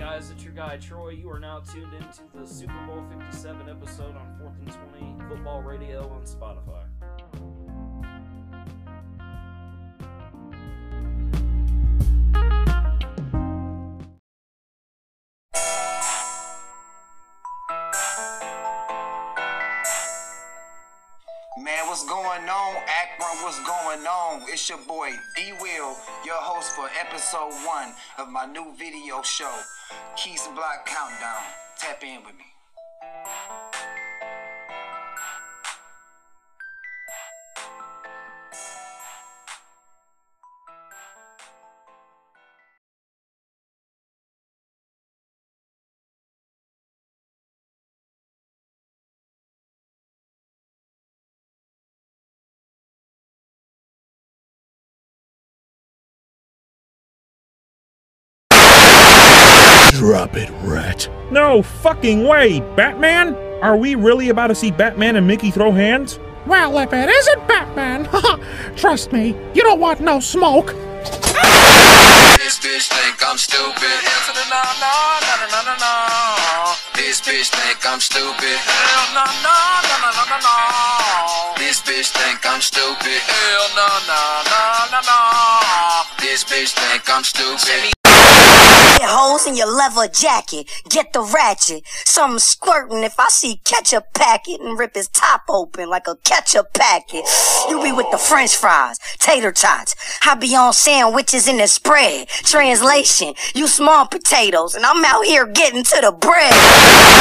Hi, Troy. You are now tuned into the Super Bowl 57 episode on 4th and 20 Football Radio on Spotify. Man, what's going on? Akron, what's going on? It's your boy D Will, your host for episode one of my new video show, Keys Block Countdown. Tap in with me. Drop it, rat. No fucking way, Batman? Are we really about to see Batman and Mickey throw hands? Well, if it isn't Batman, trust me, you don't want no smoke. This bitch think I'm stupid. Answer no, no, no, no, no, no, no. This bitch think I'm stupid. Hell no, no, no, no, no, no, no. This bitch think I'm stupid. Hell no, no, no, no, no. This bitch think I'm stupid. Get holes in your leather jacket. Get the ratchet. Something squirting if I see ketchup packet and rip his top open like a ketchup packet. You be with the french fries, tater tots. I be on sandwiches in the spread. Translation, you small potatoes and I'm out here getting to the bread.